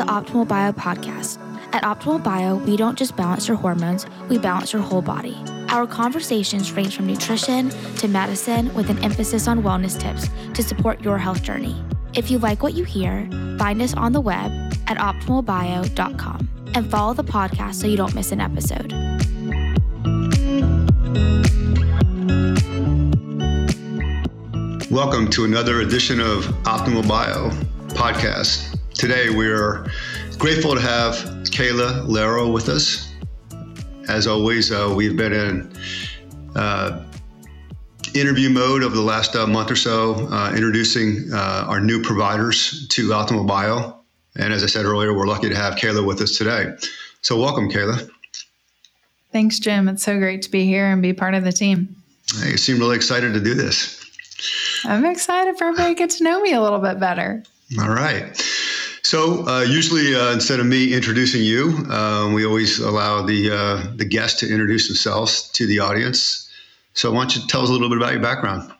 the Optimal Bio podcast. At Optimal Bio, we don't just balance your hormones, we balance your whole body. Our conversations range from nutrition to medicine with an emphasis on wellness tips to support your health journey. If you like what you hear, find us on the web at optimalbio.com and follow the podcast so you don't miss an episode. Welcome to another edition of Optimal Bio podcast. Today we're grateful to have Kayla Lero with us. As always, uh, we've been in uh, interview mode over the last uh, month or so, uh, introducing uh, our new providers to Optimal Bio. And as I said earlier, we're lucky to have Kayla with us today. So, welcome, Kayla. Thanks, Jim. It's so great to be here and be part of the team. You seem really excited to do this. I'm excited for everybody to get to know me a little bit better. All right. So uh, usually, uh, instead of me introducing you, uh, we always allow the uh, the guest to introduce themselves to the audience. So why don't you tell us a little bit about your background?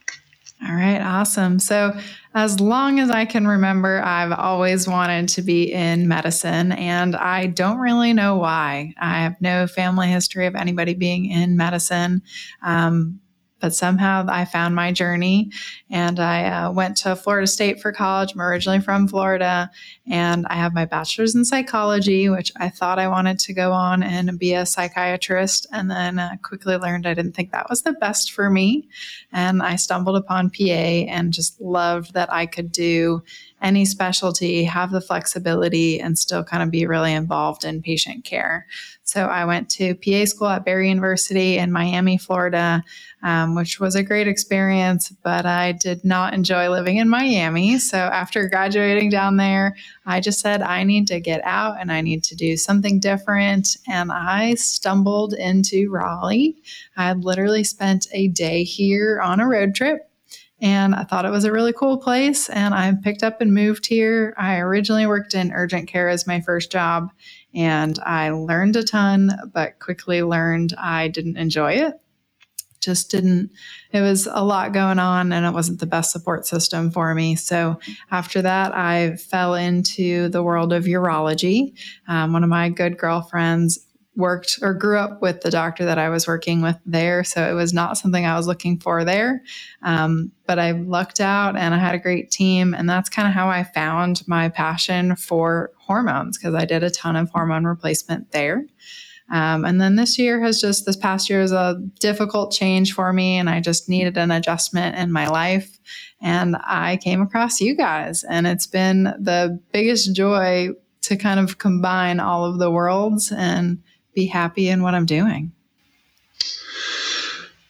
All right, awesome. So as long as I can remember, I've always wanted to be in medicine, and I don't really know why. I have no family history of anybody being in medicine. Um, but somehow I found my journey and I uh, went to Florida State for college. I'm originally from Florida and I have my bachelor's in psychology, which I thought I wanted to go on and be a psychiatrist. And then uh, quickly learned I didn't think that was the best for me. And I stumbled upon PA and just loved that I could do any specialty, have the flexibility, and still kind of be really involved in patient care. So I went to PA school at Barry University in Miami, Florida, um, which was a great experience, but I did not enjoy living in Miami. So after graduating down there, I just said, I need to get out and I need to do something different. And I stumbled into Raleigh. I had literally spent a day here on a road trip and I thought it was a really cool place. And I picked up and moved here. I originally worked in urgent care as my first job, and I learned a ton, but quickly learned I didn't enjoy it. Just didn't, it was a lot going on, and it wasn't the best support system for me. So after that, I fell into the world of urology. Um, one of my good girlfriends worked or grew up with the doctor that I was working with there. So it was not something I was looking for there. Um, but I lucked out and I had a great team. And that's kind of how I found my passion for hormones because I did a ton of hormone replacement there. Um, and then this year has just, this past year is a difficult change for me. And I just needed an adjustment in my life. And I came across you guys. And it's been the biggest joy to kind of combine all of the worlds and be happy in what I'm doing.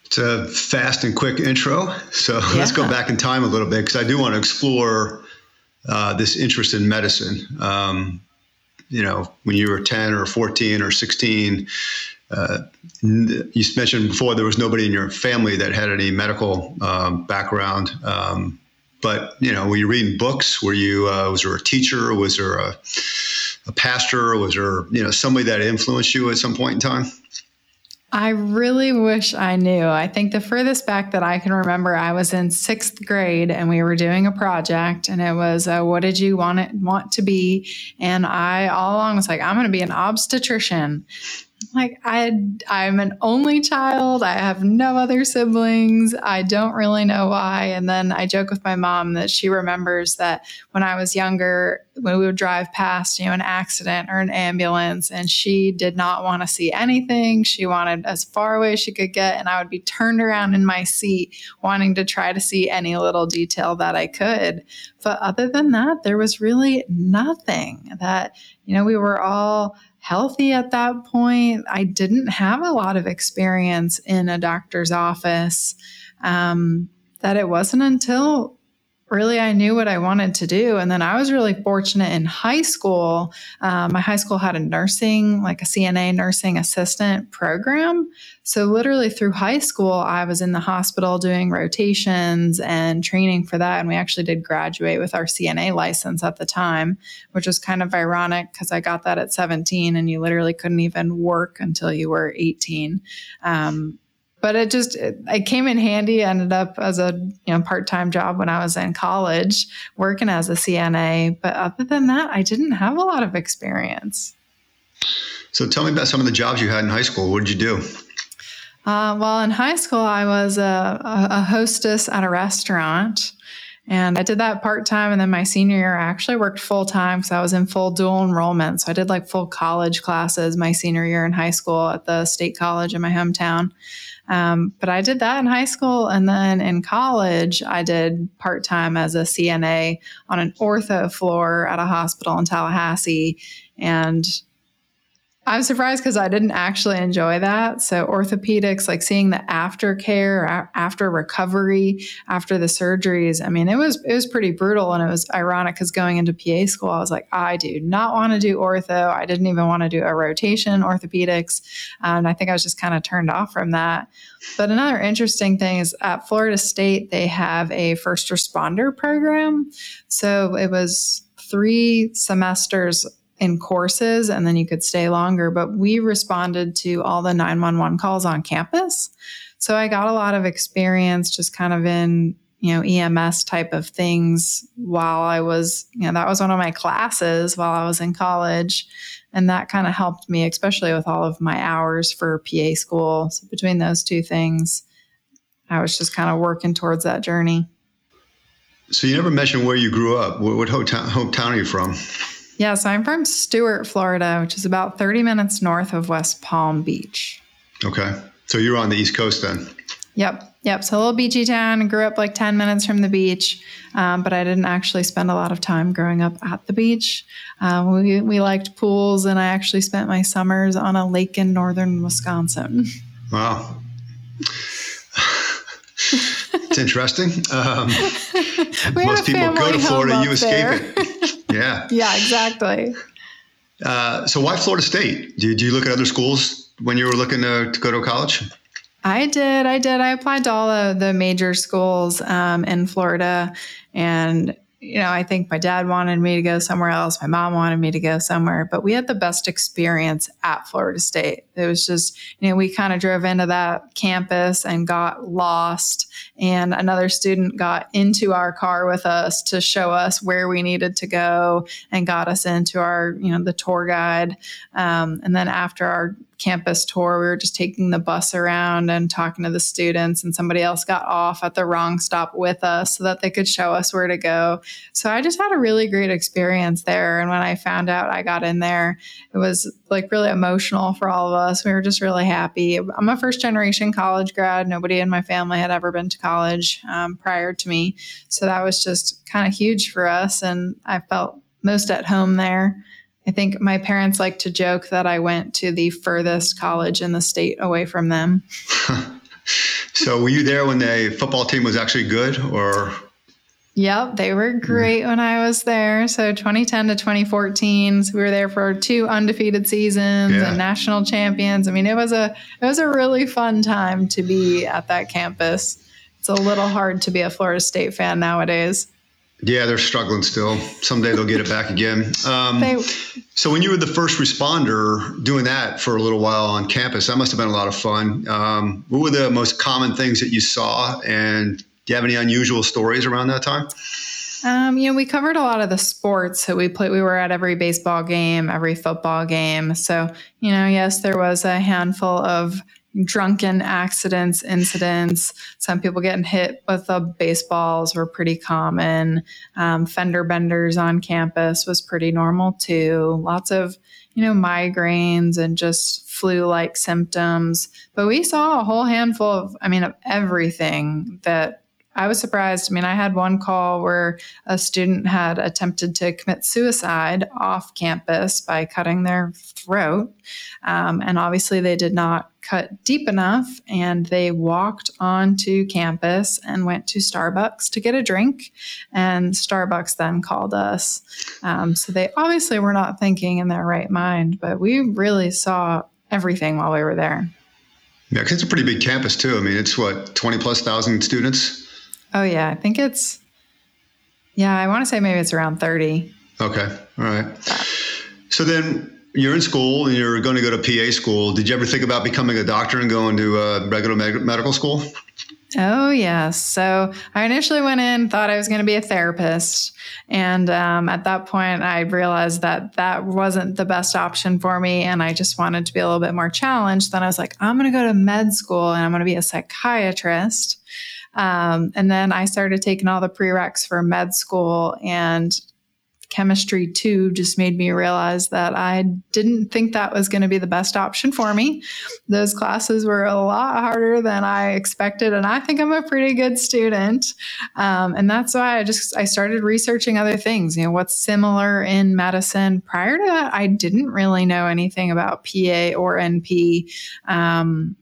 It's a fast and quick intro. So yeah. let's go back in time a little bit because I do want to explore uh, this interest in medicine. Um, you know, when you were 10 or 14 or 16, uh, you mentioned before there was nobody in your family that had any medical um, background. Um, but you know, were you reading books? Were you uh, was there a teacher? Was there a a pastor? Was there, you know, somebody that influenced you at some point in time? I really wish I knew. I think the furthest back that I can remember, I was in sixth grade and we were doing a project, and it was, "What did you want it want to be?" And I all along was like, "I'm going to be an obstetrician." Like I I'm an only child. I have no other siblings. I don't really know why. And then I joke with my mom that she remembers that when I was younger, when we would drive past, you know, an accident or an ambulance, and she did not want to see anything. She wanted as far away as she could get, and I would be turned around in my seat, wanting to try to see any little detail that I could. But other than that, there was really nothing that, you know, we were all healthy at that point. I didn't have a lot of experience in a doctor's office. Um, that it wasn't until really I knew what I wanted to do. And then I was really fortunate in high school. Um, my high school had a nursing, like a CNA nursing assistant program. So, literally through high school, I was in the hospital doing rotations and training for that. And we actually did graduate with our CNA license at the time, which was kind of ironic because I got that at 17 and you literally couldn't even work until you were 18. Um, but it just it, it, came in handy. ended up as a you know part-time job when I was in college working as a CNA. But other than that, I didn't have a lot of experience. So tell me about some of the jobs you had in high school. What did you do? Uh, well, in high school, I was a, a hostess at a restaurant. And I did that part time. And then my senior year, I actually worked full time because I was in full dual enrollment. So I did like full college classes my senior year in high school at the state college in my hometown. Um, but I did that in high school. And then in college, I did part time as a CNA on an ortho floor at a hospital in Tallahassee. And I'm surprised because I didn't actually enjoy that. So, orthopedics, like seeing the aftercare, after recovery, after the surgeries, I mean, it was it was pretty brutal, and it was ironic because going into PA school, I was like, I do not want to do ortho. I didn't even want to do a rotation orthopedics, and I think I was just kind of turned off from that. But another interesting thing is at Florida State, they have a first responder program. So it was three semesters in courses and then you could stay longer. But we responded to all the 911 calls on campus. So I got a lot of experience just kind of in, you know, EMS type of things while I was, you know, that was one of my classes while I was in college. And that kind of helped me, especially with all of my hours for PA school. So between those two things, I was just kind of working towards that journey. So you never mentioned where you grew up. What, what hometown are you from? Yeah, so I'm from Stuart, Florida, which is about 30 minutes north of West Palm Beach. Okay. So you're on the East Coast then? Yep. Yep. So a little beachy town. Grew up like 10 minutes from the beach, um, but I didn't actually spend a lot of time growing up at the beach. Um, we, we liked pools, and I actually spent my summers on a lake in northern Wisconsin. Wow. it's interesting. Um, most people go to Florida, you escape there. it. Yeah. yeah, exactly. Uh, so why Florida State? Did you look at other schools when you were looking to, to go to college? I did. I did. I applied to all the, the major schools um, in Florida, and you know, I think my dad wanted me to go somewhere else. My mom wanted me to go somewhere, but we had the best experience at Florida State. It was just, you know, we kind of drove into that campus and got lost. And another student got into our car with us to show us where we needed to go and got us into our, you know, the tour guide. Um, and then after our campus tour. We were just taking the bus around and talking to the students, and somebody else got off at the wrong stop with us so that they could show us where to go. So I just had a really great experience there. And when I found out I got in there, it was like really emotional for all of us. We were just really happy. I'm a first generation college grad. Nobody in my family had ever been to college um, prior to me. So that was just kind of huge for us. And I felt most at home there. I think my parents like to joke that I went to the furthest college in the state away from them. so, were you there when the football team was actually good or? Yep, they were hmm. great when I was there. So 2010 to 2014, so we were there for two undefeated seasons yeah. and national champions. I mean, it was a it was a really fun time to be at that campus. It's a little hard to be a Florida State fan nowadays. Yeah, they're struggling still. Someday they'll get it back again. Um, they, so, when you were the first responder doing that for a little while on campus, that must have been a lot of fun. Um, what were the most common things that you saw? And do you have any unusual stories around that time? Um, you know, we covered a lot of the sports. So we played, we were at every baseball game, every football game. So, you know, yes, there was a handful of drunken accidents, incidents. Some people getting hit with the baseballs were pretty common. Um, fender benders on campus was pretty normal too. Lots of, you know, migraines and just flu like symptoms. But we saw a whole handful of, I mean, of everything that I was surprised. I mean, I had one call where a student had attempted to commit suicide off campus by cutting their throat. Um, and obviously, they did not cut deep enough and they walked onto campus and went to Starbucks to get a drink. And Starbucks then called us. Um, so they obviously were not thinking in their right mind, but we really saw everything while we were there. Yeah, because it's a pretty big campus too. I mean, it's what, 20 plus thousand students? Oh, yeah. I think it's, yeah, I want to say maybe it's around 30. Okay. All right. So then you're in school and you're going to go to PA school. Did you ever think about becoming a doctor and going to a regular med- medical school? Oh, yes. So I initially went in, thought I was going to be a therapist. And um, at that point, I realized that that wasn't the best option for me. And I just wanted to be a little bit more challenged. Then I was like, I'm going to go to med school and I'm going to be a psychiatrist. Um, and then I started taking all the prereqs for med school. And chemistry two just made me realize that I didn't think that was going to be the best option for me. Those classes were a lot harder than I expected, and I think I'm a pretty good student. Um, and that's why I just I started researching other things. You know, what's similar in medicine. Prior to that, I didn't really know anything about PA or NP. Um,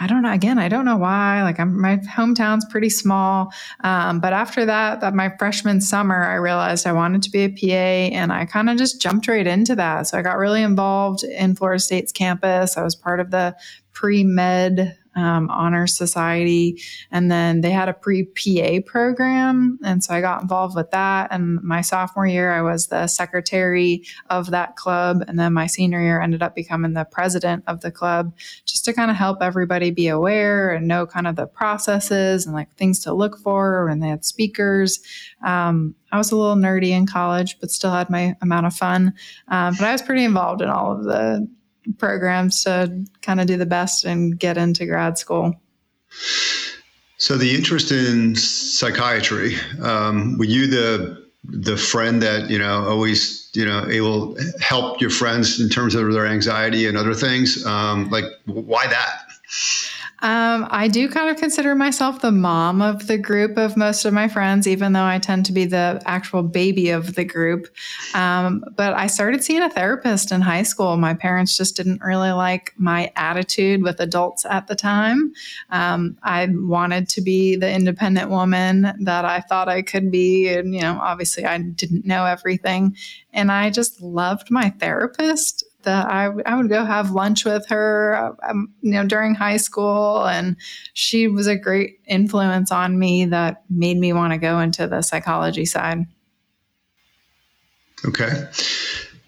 I don't know. Again, I don't know why. Like, I'm, my hometown's pretty small. Um, but after that, that my freshman summer, I realized I wanted to be a PA, and I kind of just jumped right into that. So I got really involved in Florida State's campus. I was part of the pre med um, honor society. And then they had a pre-pa program. And so i got involved with that. And my sophomore year i was the secretary of that club. And then my senior year ended up becoming the president of the club just to kind of help everybody be aware and know kind of the processes and like things to look for. And they had speakers. Um, I was a little nerdy in college, but still had my amount of fun. Um, but I was pretty involved in all of the programs to kind of do the best and get into grad school. So the interest in psychiatry, um, were you the the friend that you know always you know able help your friends in terms of their anxiety and other things? Um, like why that? Um, I do kind of consider myself the mom of the group of most of my friends, even though I tend to be the actual baby of the group. Um, but I started seeing a therapist in high school. My parents just didn't really like my attitude with adults at the time. Um, I wanted to be the independent woman that I thought I could be. And, you know, obviously I didn't know everything. And I just loved my therapist that I, I would go have lunch with her, um, you know, during high school. And she was a great influence on me that made me want to go into the psychology side. Okay.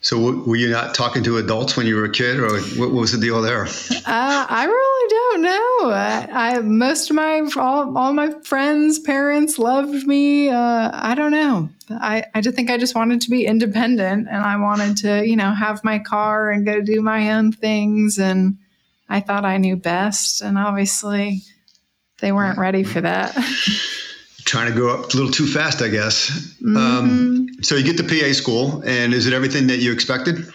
So, were you not talking to adults when you were a kid, or what was the deal there? Uh, I really don't know. I, I, most of my all, all my friends' parents loved me. Uh, I don't know. I, I just think I just wanted to be independent, and I wanted to, you know, have my car and go do my own things. And I thought I knew best, and obviously, they weren't ready for that. trying to grow up a little too fast, I guess. Mm-hmm. Um, so you get to PA school, and is it everything that you expected?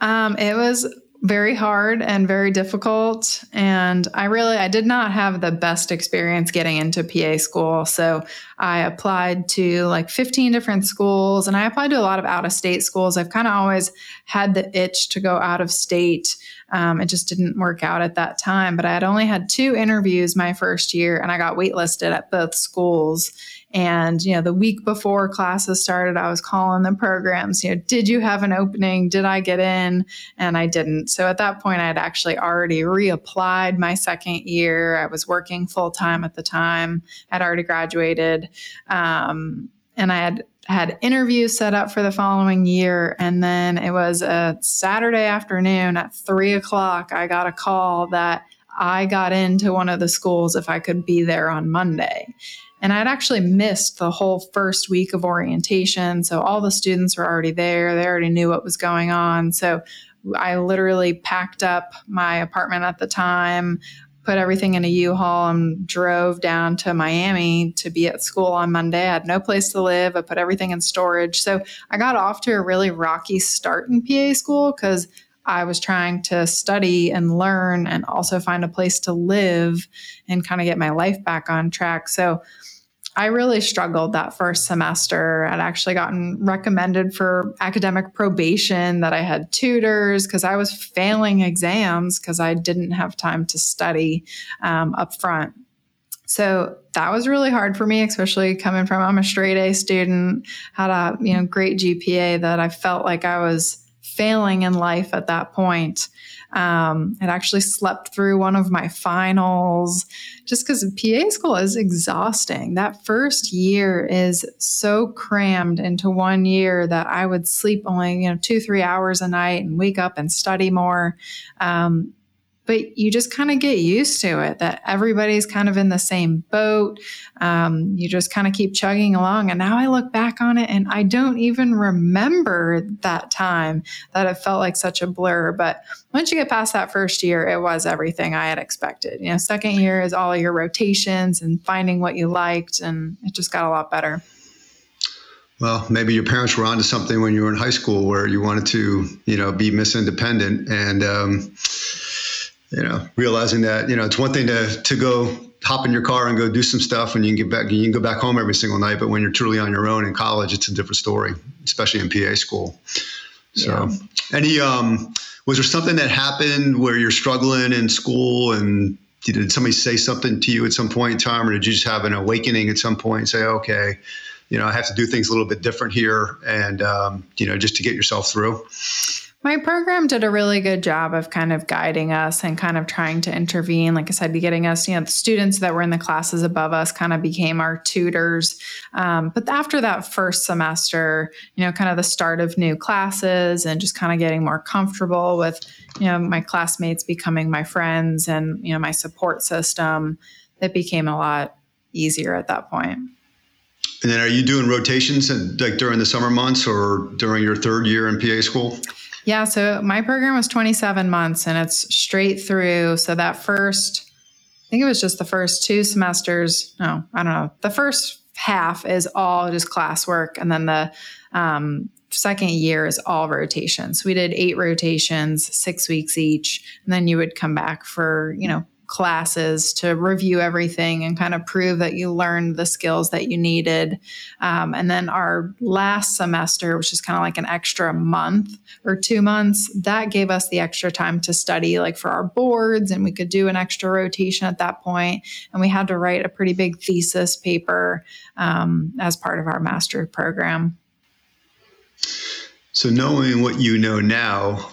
Um, it was very hard and very difficult. And i really i did not have the best experience getting into pa school. So i applied to like 15 different schools and i applied to a lot of out of state schools. I've kind of always had the itch to go out of state. Um, it just didn't work out at that time. But i had only had two interviews my first year and i got waitlisted at both schools and, you know, the week before classes started, I was calling the programs, you know, did you have an opening? Did I get in? And I didn't. So at that point, I had actually already reapplied my second year. I was working full time at the time, I'd already graduated. Um, and I had had interviews set up for the following year. And then it was a Saturday afternoon at three o'clock. I got a call that I got into one of the schools if I could be there on Monday. And I'd actually missed the whole first week of orientation. So all the students were already there. They already knew what was going on. So I literally packed up my apartment at the time, put everything in a U-Haul and drove down to Miami to be at school on Monday. I had no place to live. I put everything in storage. So I got off to a really rocky start in PA school because I was trying to study and learn and also find a place to live and kind of get my life back on track. So I really struggled that first semester. I'd actually gotten recommended for academic probation, that I had tutors because I was failing exams because I didn't have time to study um, up front. So that was really hard for me, especially coming from I'm a straight A student, had a you know great GPA that I felt like I was failing in life at that point. Um, I'd actually slept through one of my finals just because PA school is exhausting. That first year is so crammed into one year that I would sleep only, you know, two, three hours a night and wake up and study more. Um, but you just kind of get used to it that everybody's kind of in the same boat. Um, you just kind of keep chugging along. And now I look back on it and I don't even remember that time that it felt like such a blur. But once you get past that first year, it was everything I had expected. You know, second year is all your rotations and finding what you liked, and it just got a lot better. Well, maybe your parents were onto something when you were in high school where you wanted to, you know, be Miss Independent and, um, you know, realizing that you know it's one thing to to go hop in your car and go do some stuff, and you can get back. You can go back home every single night. But when you're truly on your own in college, it's a different story, especially in PA school. So, yeah. any um, was there something that happened where you're struggling in school, and did somebody say something to you at some point in time, or did you just have an awakening at some point and say, okay, you know, I have to do things a little bit different here, and um, you know, just to get yourself through? My program did a really good job of kind of guiding us and kind of trying to intervene. Like I said, getting us, you know, the students that were in the classes above us kind of became our tutors. Um, but after that first semester, you know, kind of the start of new classes and just kind of getting more comfortable with, you know, my classmates becoming my friends and, you know, my support system, it became a lot easier at that point. And then are you doing rotations like during the summer months or during your third year in PA school? Yeah, so my program was 27 months and it's straight through. So that first, I think it was just the first two semesters. No, I don't know. The first half is all just classwork. And then the um, second year is all rotations. We did eight rotations, six weeks each. And then you would come back for, you know, classes to review everything and kind of prove that you learned the skills that you needed. Um, and then our last semester, which is kind of like an extra month or two months, that gave us the extra time to study, like for our boards, and we could do an extra rotation at that point. And we had to write a pretty big thesis paper um, as part of our master program. So, knowing what you know now,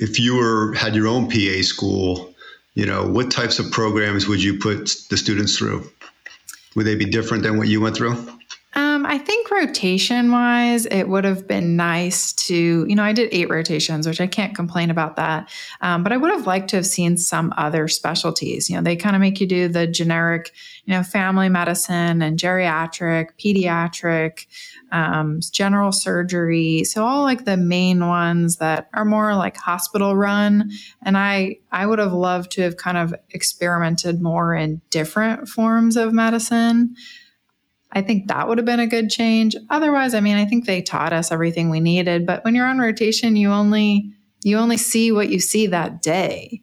if you were had your own PA school, you know, what types of programs would you put the students through? Would they be different than what you went through? Um, I think rotation wise, it would have been nice to, you know, I did eight rotations, which I can't complain about that. Um, but I would have liked to have seen some other specialties. You know, they kind of make you do the generic, you know, family medicine and geriatric, pediatric, um, general surgery. So all like the main ones that are more like hospital run. And I, I would have loved to have kind of experimented more in different forms of medicine. I think that would have been a good change. Otherwise, I mean, I think they taught us everything we needed, but when you're on rotation, you only you only see what you see that day.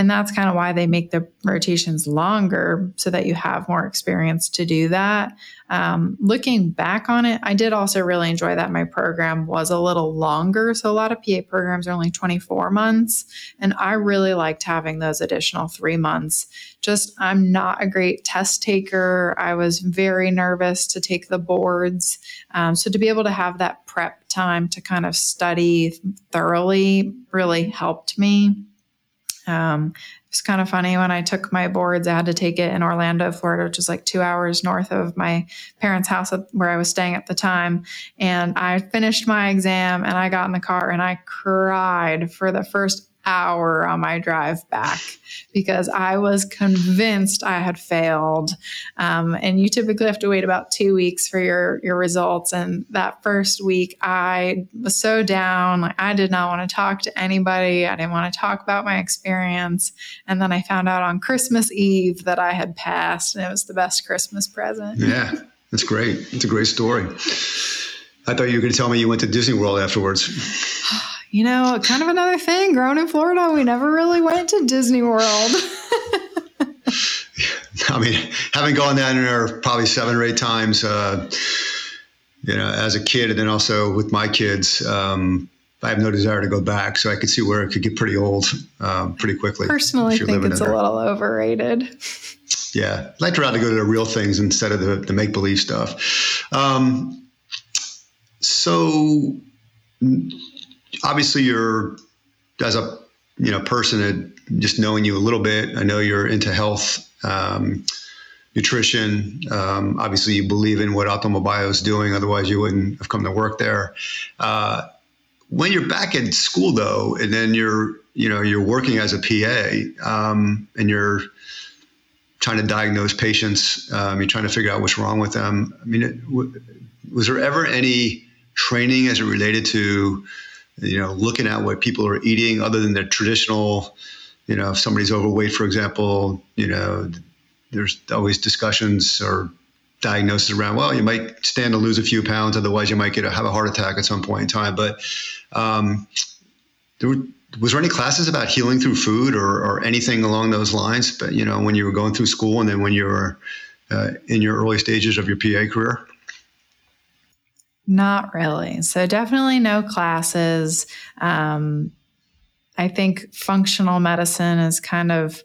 And that's kind of why they make the rotations longer so that you have more experience to do that. Um, looking back on it, I did also really enjoy that my program was a little longer. So a lot of PA programs are only 24 months. And I really liked having those additional three months. Just, I'm not a great test taker. I was very nervous to take the boards. Um, so to be able to have that prep time to kind of study thoroughly really helped me. Um, it's kind of funny when I took my boards, I had to take it in Orlando, Florida, which is like two hours north of my parents' house where I was staying at the time. And I finished my exam and I got in the car and I cried for the first hour on my drive back because I was convinced I had failed. Um, and you typically have to wait about two weeks for your your results. And that first week, I was so down. Like I did not want to talk to anybody. I didn't want to talk about my experience. And then I found out on Christmas Eve that I had passed, and it was the best Christmas present. Yeah, that's great. It's a great story. I thought you were going to tell me you went to Disney World afterwards. you know, kind of another thing. Growing in Florida, we never really went to Disney World. I mean, having gone down there probably seven or eight times, uh, you know, as a kid, and then also with my kids, um, I have no desire to go back. So I could see where it could get pretty old um, pretty quickly. Personally, I think it's a little overrated. Yeah, I'd like to rather go to the real things instead of the, the make believe stuff. Um, so obviously you're as a you know person just knowing you a little bit i know you're into health um, nutrition. Um, obviously you believe in what optimal bio is doing otherwise you wouldn't have come to work there. Uh, when you're back in school though and then you're you know you're working as a pa um, and you're trying to diagnose patients um, you're trying to figure out what's wrong with them i mean it, w- was there ever any training as it related to you know, looking at what people are eating other than the traditional, you know, if somebody's overweight, for example, you know, there's always discussions or diagnosis around, well, you might stand to lose a few pounds, otherwise you might get a, have a heart attack at some point in time. But um, there were, was there any classes about healing through food or, or, anything along those lines? But you know, when you were going through school and then when you were uh, in your early stages of your PA career. Not really. So, definitely no classes. Um, I think functional medicine is kind of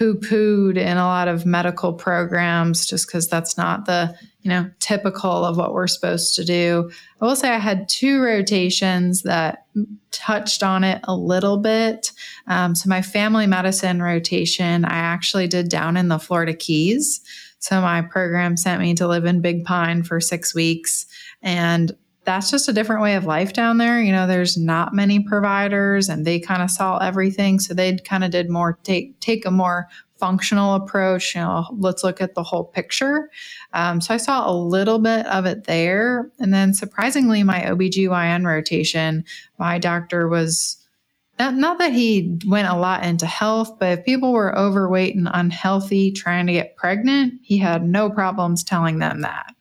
poo pooed in a lot of medical programs just because that's not the you know typical of what we're supposed to do i will say i had two rotations that touched on it a little bit um, so my family medicine rotation i actually did down in the florida keys so my program sent me to live in big pine for six weeks and that's just a different way of life down there. You know, there's not many providers and they kind of saw everything. So they kind of did more take take a more functional approach. You know, let's look at the whole picture. Um, so I saw a little bit of it there. And then surprisingly, my OBGYN rotation, my doctor was not, not that he went a lot into health, but if people were overweight and unhealthy trying to get pregnant, he had no problems telling them that.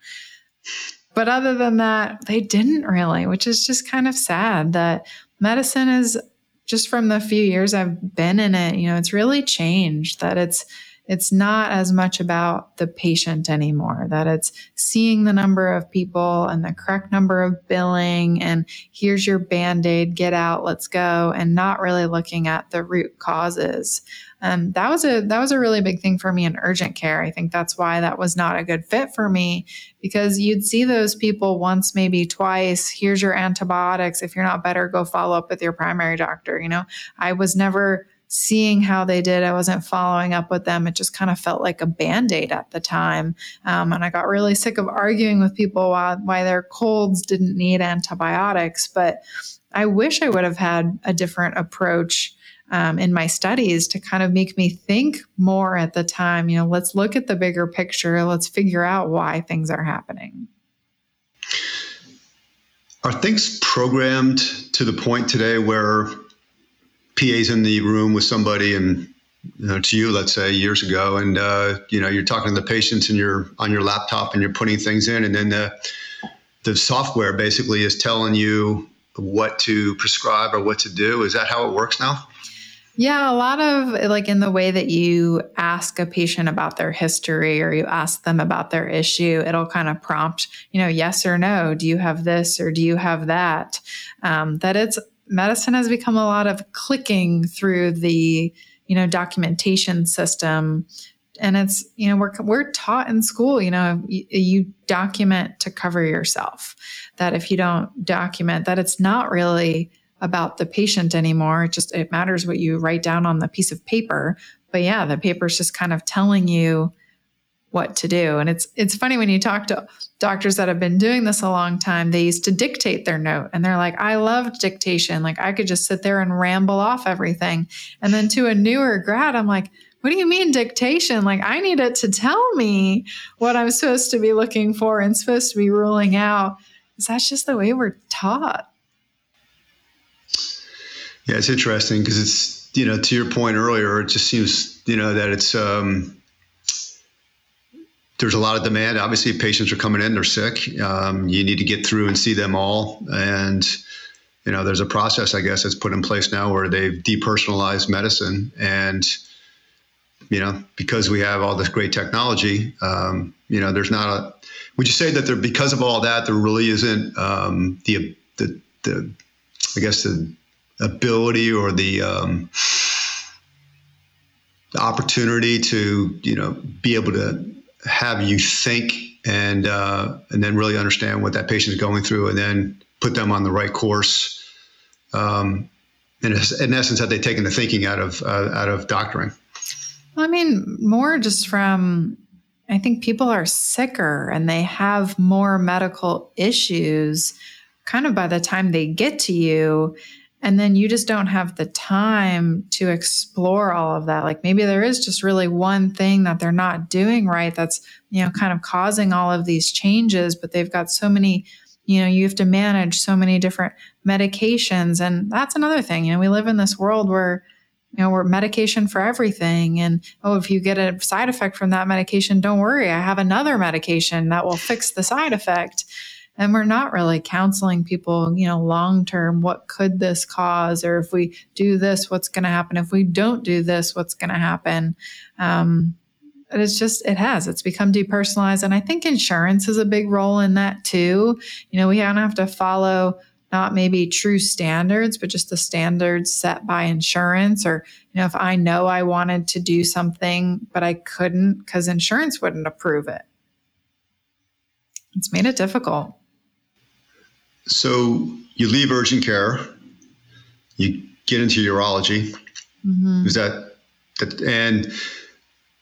But other than that, they didn't really, which is just kind of sad that medicine is just from the few years I've been in it, you know, it's really changed that it's it's not as much about the patient anymore, that it's seeing the number of people and the correct number of billing and here's your band aid, get out, let's go, and not really looking at the root causes. Um, that was a that was a really big thing for me in urgent care. I think that's why that was not a good fit for me because you'd see those people once, maybe twice. Here's your antibiotics. If you're not better, go follow up with your primary doctor. You know, I was never seeing how they did. I wasn't following up with them. It just kind of felt like a band aid at the time. Um, and I got really sick of arguing with people why, why their colds didn't need antibiotics. But I wish I would have had a different approach um, in my studies to kind of make me think more at the time. You know, let's look at the bigger picture. Let's figure out why things are happening. Are things programmed to the point today where PA's in the room with somebody and you know, to you, let's say years ago, and uh, you know you're talking to the patients and you're on your laptop and you're putting things in, and then the the software basically is telling you what to prescribe or what to do. Is that how it works now? Yeah, a lot of like in the way that you ask a patient about their history or you ask them about their issue, it'll kind of prompt, you know, yes or no. Do you have this or do you have that? Um, that it's medicine has become a lot of clicking through the, you know, documentation system. And it's, you know, we're, we're taught in school, you know, you, you document to cover yourself. That if you don't document, that it's not really about the patient anymore. It just it matters what you write down on the piece of paper. But yeah, the paper's just kind of telling you what to do. And it's it's funny when you talk to doctors that have been doing this a long time, they used to dictate their note and they're like, I loved dictation. Like I could just sit there and ramble off everything. And then to a newer grad, I'm like, what do you mean dictation? Like I need it to tell me what I'm supposed to be looking for and supposed to be ruling out. Because that's just the way we're taught. Yeah, it's interesting because it's you know to your point earlier, it just seems you know that it's um, there's a lot of demand. Obviously, patients are coming in; they're sick. Um, you need to get through and see them all, and you know there's a process, I guess, that's put in place now where they've depersonalized medicine, and you know because we have all this great technology, um, you know there's not a. Would you say that there because of all that there really isn't um, the the the I guess the ability or the um, the opportunity to you know be able to have you think and uh, and then really understand what that patient is going through and then put them on the right course um, in, in, essence, had they taken the thinking out of uh, out of doctoring? I mean, more just from I think people are sicker and they have more medical issues kind of by the time they get to you. And then you just don't have the time to explore all of that. Like maybe there is just really one thing that they're not doing right that's, you know, kind of causing all of these changes, but they've got so many, you know, you have to manage so many different medications. And that's another thing. You know, we live in this world where, you know, we're medication for everything. And oh, if you get a side effect from that medication, don't worry, I have another medication that will fix the side effect and we're not really counseling people you know long term what could this cause or if we do this what's going to happen? If we don't do this what's going to happen? Um, it's just it has it's become depersonalized and i think insurance is a big role in that too. You know we don't have to follow not maybe true standards but just the standards set by insurance or you know if i know i wanted to do something but i couldn't because insurance wouldn't approve it. It's made it difficult so you leave urgent care, you get into urology. Mm-hmm. Is that, that and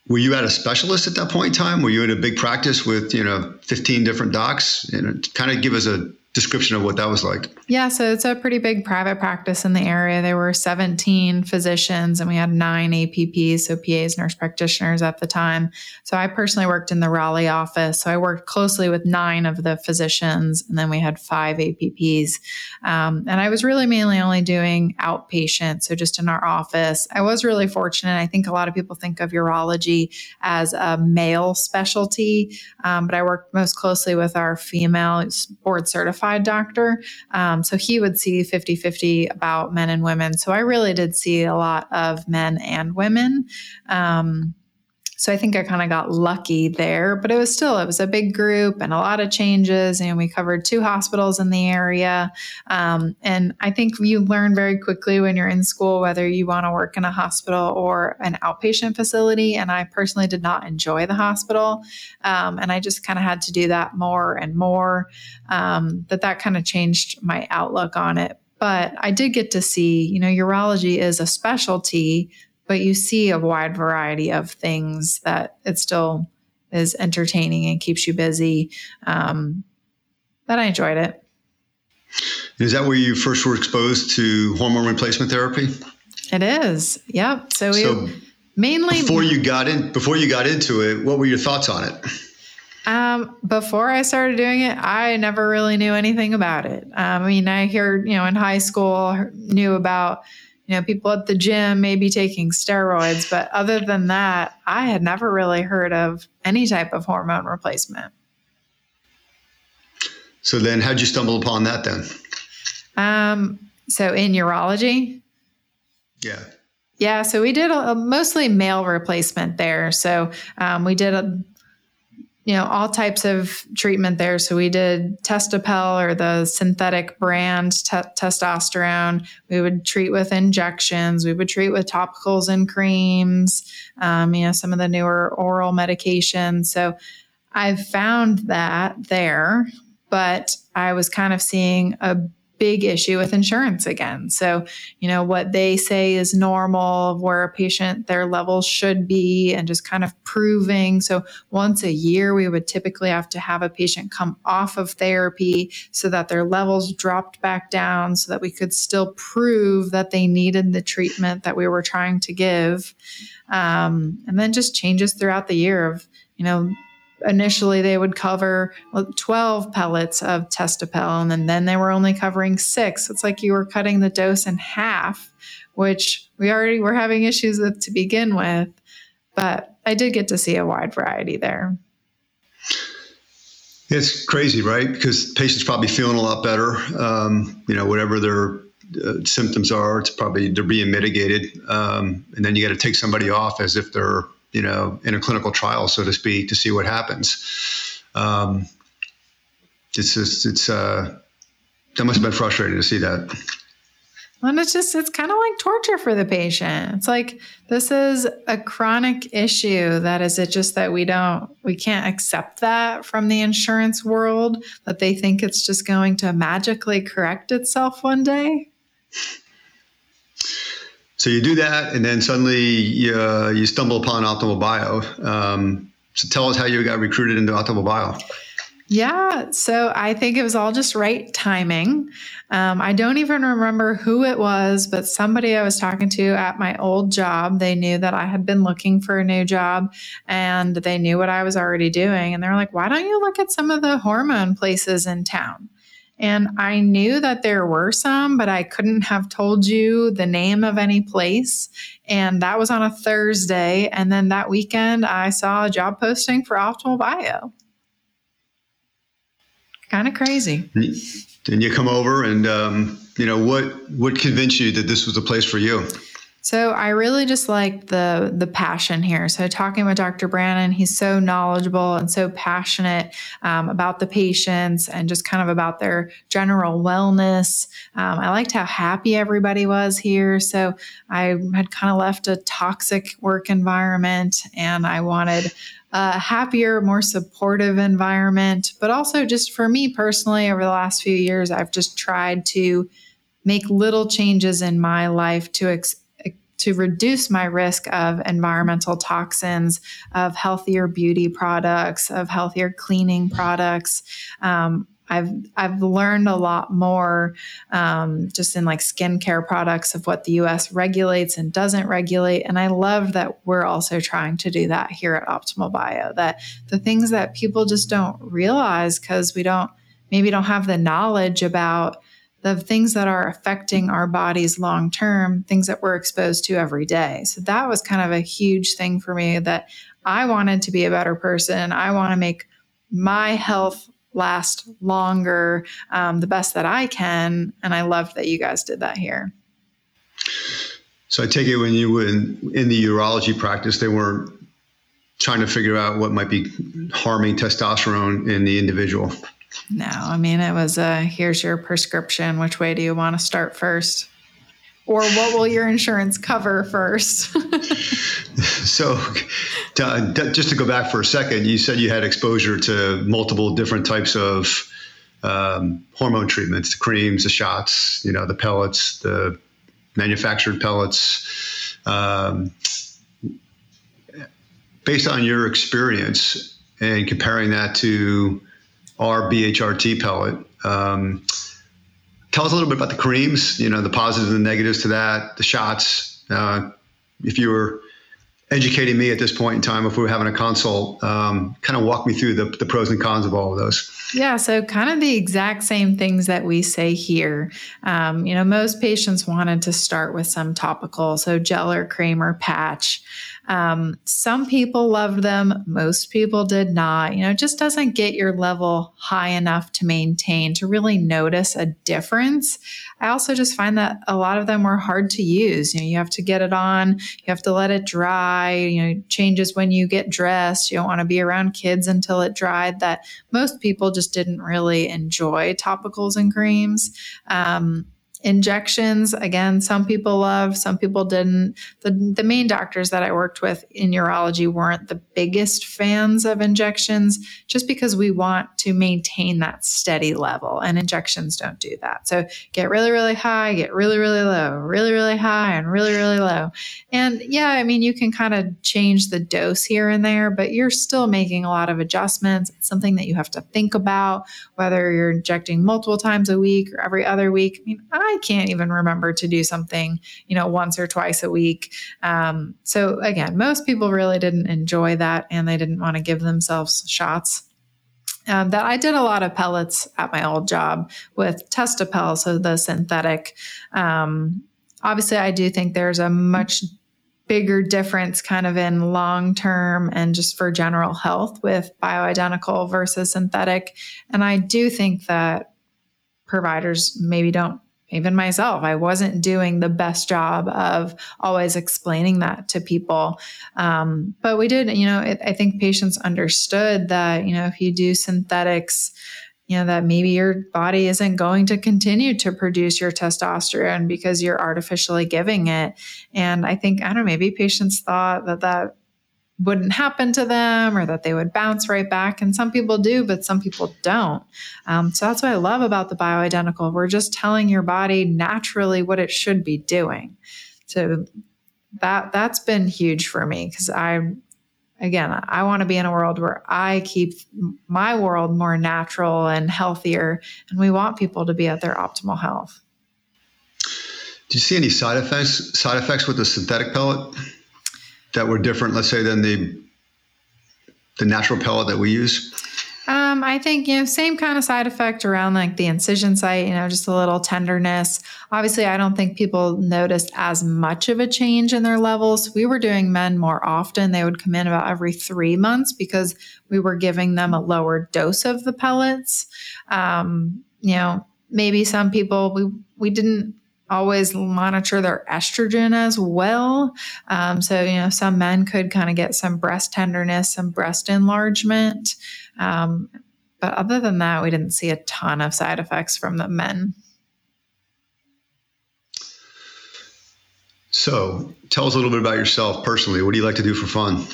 were you at a specialist at that point in time? Were you in a big practice with you know 15 different docs? And kind of give us a description of what that was like. Yeah, so it's a pretty big private practice in the area. There were 17 physicians and we had nine APPs, so PAs, nurse practitioners at the time. So I personally worked in the Raleigh office. So I worked closely with nine of the physicians, and then we had five APPs. Um, and I was really mainly only doing outpatient, so just in our office. I was really fortunate. I think a lot of people think of urology as a male specialty, um, but I worked most closely with our female board certified doctor. Um, so he would see 50 50 about men and women. So I really did see a lot of men and women. Um, so I think I kind of got lucky there, but it was still, it was a big group and a lot of changes. And we covered two hospitals in the area. Um, and I think you learn very quickly when you're in school whether you want to work in a hospital or an outpatient facility. And I personally did not enjoy the hospital. Um, and I just kind of had to do that more and more. Um, that that kind of changed my outlook on it but I did get to see, you know, urology is a specialty, but you see a wide variety of things that it still is entertaining and keeps you busy. Um, but I enjoyed it. Is that where you first were exposed to hormone replacement therapy? It is. Yep. So we so mainly before you got in before you got into it, what were your thoughts on it? Um, before I started doing it, I never really knew anything about it. Um, I mean, I heard, you know, in high school, knew about you know, people at the gym may be taking steroids, but other than that, I had never really heard of any type of hormone replacement. So then, how'd you stumble upon that then? Um, so in urology, yeah, yeah. So we did a, a mostly male replacement there. So um, we did a you know all types of treatment there. So we did testopel or the synthetic brand te- testosterone. We would treat with injections. We would treat with topicals and creams um, you know some of the newer oral medications. So i've found that there but i was kind of seeing a big issue with insurance again. So, you know, what they say is normal, where a patient, their levels should be, and just kind of proving. So, once a year, we would typically have to have a patient come off of therapy so that their levels dropped back down so that we could still prove that they needed the treatment that we were trying to give. Um, and then just changes throughout the year of, you know, initially they would cover 12 pellets of testopel and then, then they were only covering six. It's like you were cutting the dose in half which we already were having issues with to begin with but i did get to see a wide variety there. It's crazy right? Because patients probably feeling a lot better. Um, you know whatever their uh, symptoms are it's probably they're being mitigated. Um, and then you got to take somebody off as if they're you know, in a clinical trial, so to speak, to see what happens. Um, it's just, it's, uh, that must have been frustrating to see that. And it's just, it's kind of like torture for the patient. It's like, this is a chronic issue. That is it just that we don't, we can't accept that from the insurance world, that they think it's just going to magically correct itself one day? So you do that, and then suddenly you, uh, you stumble upon Optimal Bio. Um, so tell us how you got recruited into Optimal Bio. Yeah, so I think it was all just right timing. Um, I don't even remember who it was, but somebody I was talking to at my old job, they knew that I had been looking for a new job and they knew what I was already doing. And they're like, why don't you look at some of the hormone places in town? And I knew that there were some, but I couldn't have told you the name of any place. And that was on a Thursday. And then that weekend, I saw a job posting for Optimal Bio. Kind of crazy. And you come over, and um, you know what? What convinced you that this was the place for you? So I really just like the the passion here. So talking with Dr. Brandon, he's so knowledgeable and so passionate um, about the patients and just kind of about their general wellness. Um, I liked how happy everybody was here. So I had kind of left a toxic work environment, and I wanted a happier, more supportive environment. But also, just for me personally, over the last few years, I've just tried to make little changes in my life to ex- to reduce my risk of environmental toxins, of healthier beauty products, of healthier cleaning products. Um, I've I've learned a lot more um, just in like skincare products of what the U.S. regulates and doesn't regulate, and I love that we're also trying to do that here at Optimal Bio. That the things that people just don't realize because we don't maybe don't have the knowledge about the things that are affecting our bodies long term, things that we're exposed to every day. So that was kind of a huge thing for me that I wanted to be a better person. I want to make my health last longer, um, the best that I can. And I loved that you guys did that here. So I take it when you were in, in the urology practice, they weren't trying to figure out what might be harming testosterone in the individual. No, I mean, it was a here's your prescription. Which way do you want to start first? Or what will your insurance cover first? so, to, just to go back for a second, you said you had exposure to multiple different types of um, hormone treatments the creams, the shots, you know, the pellets, the manufactured pellets. Um, based on your experience and comparing that to our BHRT pellet. Um, tell us a little bit about the creams, you know, the positives and the negatives to that, the shots. Uh, if you were educating me at this point in time, if we were having a consult, um, kind of walk me through the, the pros and cons of all of those. Yeah, so kind of the exact same things that we say here. Um, you know, most patients wanted to start with some topical, so gel or cream or patch. Um, some people loved them, most people did not. You know, it just doesn't get your level high enough to maintain to really notice a difference. I also just find that a lot of them were hard to use. You know, you have to get it on, you have to let it dry, you know, changes when you get dressed. You don't want to be around kids until it dried. That most people just didn't really enjoy topicals and creams. Um, injections. Again some people love some people didn't. The, the main doctors that i worked with in urology weren't the biggest fans of injections just because we want to maintain that steady level and injections don't do that. So get really really high get really really low really really high and really really low. And yeah i mean you can kind of change the dose here and there but you're still making a lot of adjustments. It's something that you have to think about whether you're injecting multiple times a week or every other week. I mean I I can't even remember to do something, you know, once or twice a week. Um, so again, most people really didn't enjoy that and they didn't want to give themselves shots. Um, that I did a lot of pellets at my old job with Testopel, so the synthetic. Um, obviously, I do think there's a much bigger difference kind of in long term and just for general health with bioidentical versus synthetic. And I do think that providers maybe don't even myself, I wasn't doing the best job of always explaining that to people. Um, but we did, you know, it, I think patients understood that, you know, if you do synthetics, you know, that maybe your body isn't going to continue to produce your testosterone because you're artificially giving it. And I think, I don't know, maybe patients thought that that wouldn't happen to them or that they would bounce right back. And some people do, but some people don't. Um, so that's what I love about the bioidentical. We're just telling your body naturally what it should be doing. So that that's been huge for me because I again I want to be in a world where I keep my world more natural and healthier and we want people to be at their optimal health. Do you see any side effects side effects with the synthetic pellet? That were different, let's say, than the the natural pellet that we use? Um, I think you know same kind of side effect around like the incision site. You know, just a little tenderness. Obviously, I don't think people noticed as much of a change in their levels. We were doing men more often. They would come in about every three months because we were giving them a lower dose of the pellets. Um, you know, maybe some people we we didn't always monitor their estrogen as well. Um, so, you know, some men could kind of get some breast tenderness, some breast enlargement. Um, but other than that, we didn't see a ton of side effects from the men. So, tell us a little bit about yourself personally. What do you like to do for fun?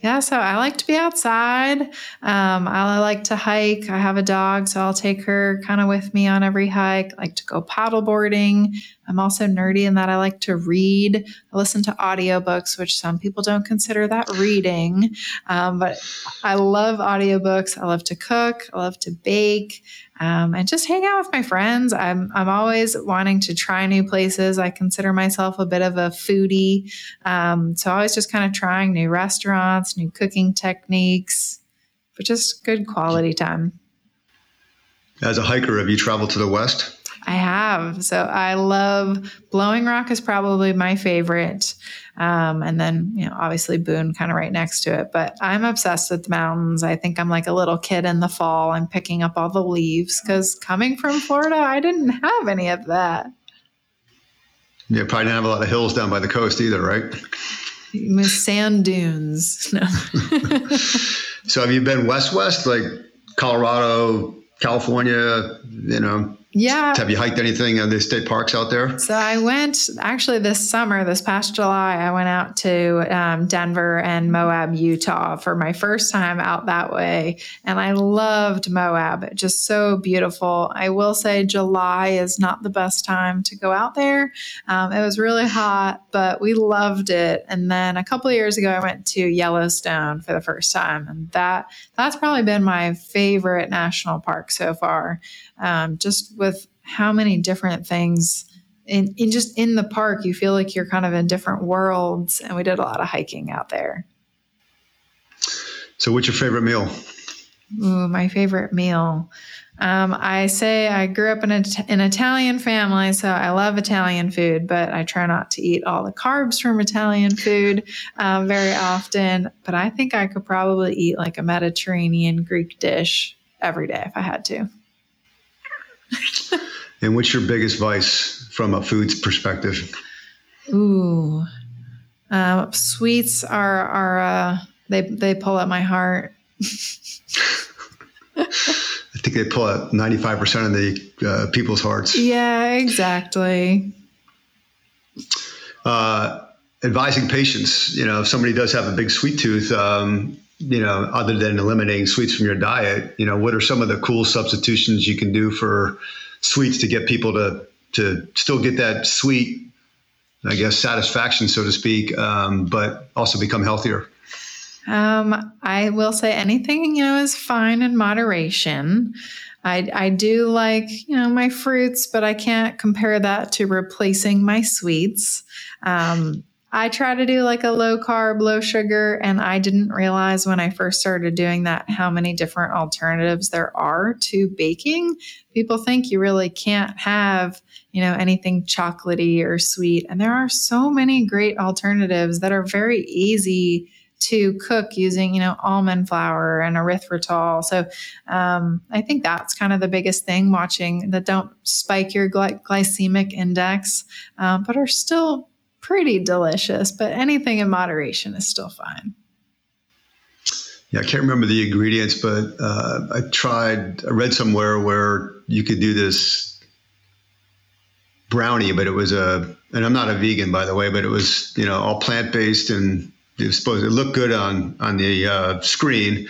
Yeah, so I like to be outside. Um, I like to hike. I have a dog, so I'll take her kind of with me on every hike. I like to go paddleboarding. I'm also nerdy in that I like to read. I listen to audiobooks, which some people don't consider that reading. Um, but I love audiobooks. I love to cook. I love to bake um, and just hang out with my friends. I'm, I'm always wanting to try new places. I consider myself a bit of a foodie. Um, so always just kind of trying new restaurants, new cooking techniques, but just good quality time. As a hiker, have you traveled to the West? I have. So I love Blowing Rock is probably my favorite. Um, and then, you know, obviously Boone kind of right next to it. But I'm obsessed with the mountains. I think I'm like a little kid in the fall. I'm picking up all the leaves because coming from Florida, I didn't have any of that. Yeah, probably didn't have a lot of hills down by the coast either, right? Sand dunes. No. so have you been west west, like Colorado, California, you know, yeah. Have you hiked anything in the state parks out there? So I went actually this summer, this past July, I went out to um, Denver and Moab, Utah for my first time out that way. And I loved Moab. Just so beautiful. I will say July is not the best time to go out there. Um, it was really hot, but we loved it. And then a couple of years ago, I went to Yellowstone for the first time. And that that's probably been my favorite national park so far. Um, just with how many different things in, in just in the park, you feel like you're kind of in different worlds. And we did a lot of hiking out there. So, what's your favorite meal? Ooh, my favorite meal. Um, I say I grew up in a, an Italian family, so I love Italian food, but I try not to eat all the carbs from Italian food um, very often. But I think I could probably eat like a Mediterranean Greek dish every day if I had to. And what's your biggest vice from a foods perspective? Ooh, uh, sweets are are uh, they they pull at my heart. I think they pull at ninety five percent of the uh, people's hearts. Yeah, exactly. Uh, advising patients, you know, if somebody does have a big sweet tooth, um, you know, other than eliminating sweets from your diet, you know, what are some of the cool substitutions you can do for sweets to get people to to still get that sweet, I guess, satisfaction, so to speak, um, but also become healthier? Um, I will say anything you know is fine in moderation. I, I do like you know my fruits, but I can't compare that to replacing my sweets. Um, I try to do like a low carb, low sugar, and I didn't realize when I first started doing that how many different alternatives there are to baking. People think you really can't have, you know, anything chocolatey or sweet, and there are so many great alternatives that are very easy to cook using, you know, almond flour and erythritol. So um, I think that's kind of the biggest thing watching that don't spike your gly- glycemic index, um, but are still pretty delicious, but anything in moderation is still fine. Yeah, I can't remember the ingredients, but uh, I tried, I read somewhere where you could do this brownie, but it was a, and I'm not a vegan, by the way, but it was, you know, all plant based and it was supposed it looked good on on the uh, screen,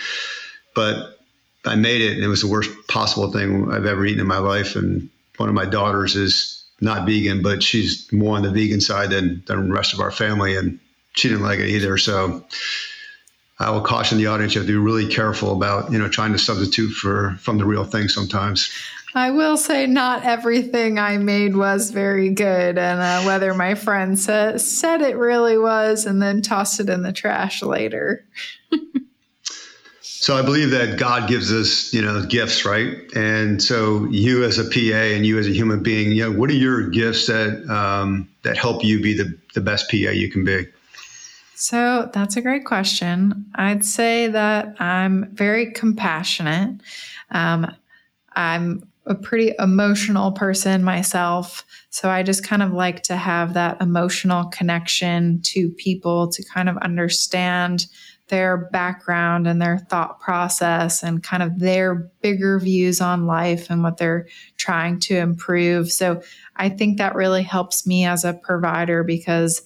but I made it and it was the worst possible thing I've ever eaten in my life. And one of my daughters is not vegan, but she's more on the vegan side than, than the rest of our family, and she didn't like it either. So I will caution the audience: you have to be really careful about you know trying to substitute for from the real thing sometimes. I will say, not everything I made was very good, and uh, whether my friend sa- said it really was, and then tossed it in the trash later. so I believe that God gives us, you know, gifts, right? And so you as a PA and you as a human being, you know, what are your gifts that um, that help you be the the best PA you can be? So that's a great question. I'd say that I'm very compassionate. Um, I'm a pretty emotional person myself. So I just kind of like to have that emotional connection to people to kind of understand their background and their thought process and kind of their bigger views on life and what they're trying to improve. So I think that really helps me as a provider because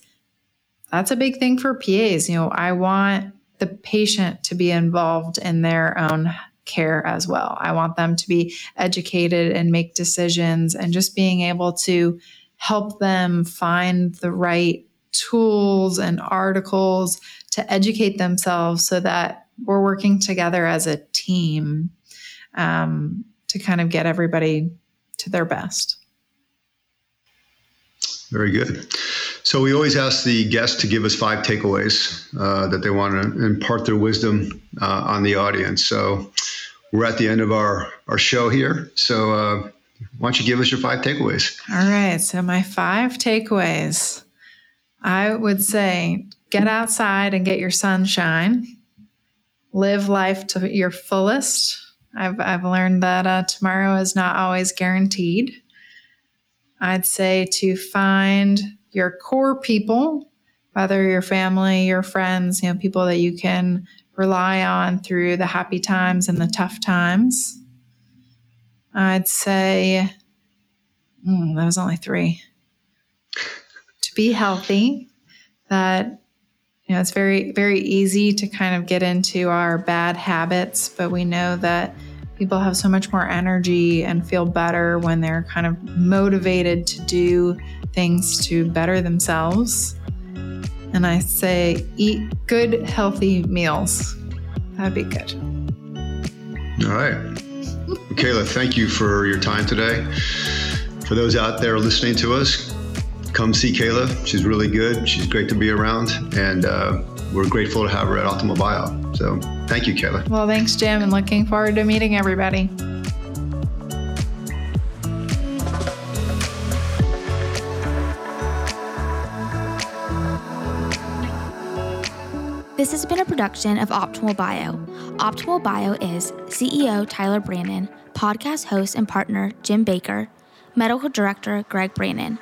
that's a big thing for PAs. You know, I want the patient to be involved in their own care as well. I want them to be educated and make decisions and just being able to help them find the right tools and articles to educate themselves so that we're working together as a team um, to kind of get everybody to their best. Very good. So we always ask the guests to give us five takeaways uh, that they want to impart their wisdom uh, on the audience. So we're at the end of our, our show here. So uh, why don't you give us your five takeaways? All right. So my five takeaways, I would say get outside and get your sunshine. Live life to your fullest. I've, I've learned that uh, tomorrow is not always guaranteed. I'd say to find your core people, whether your family, your friends, you know, people that you can rely on through the happy times and the tough times. I'd say mm, that was only three. Be healthy, that you know, it's very, very easy to kind of get into our bad habits, but we know that people have so much more energy and feel better when they're kind of motivated to do things to better themselves. And I say, eat good, healthy meals. That'd be good. All right. Kayla, thank you for your time today. For those out there listening to us, come see Kayla. She's really good. She's great to be around. And uh, we're grateful to have her at Optimal Bio. So thank you, Kayla. Well, thanks, Jim, and looking forward to meeting everybody. This has been a production of Optimal Bio. Optimal Bio is CEO Tyler Brandon, podcast host and partner Jim Baker, medical director Greg Brandon,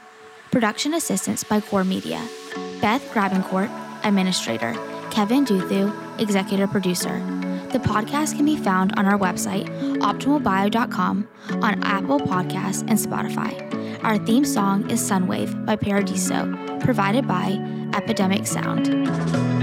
production assistance by Core Media, Beth Grabencourt, administrator, Kevin Duthu, executive producer. The podcast can be found on our website, optimalbio.com, on Apple Podcasts and Spotify. Our theme song is Sunwave by Paradiso, provided by Epidemic Sound.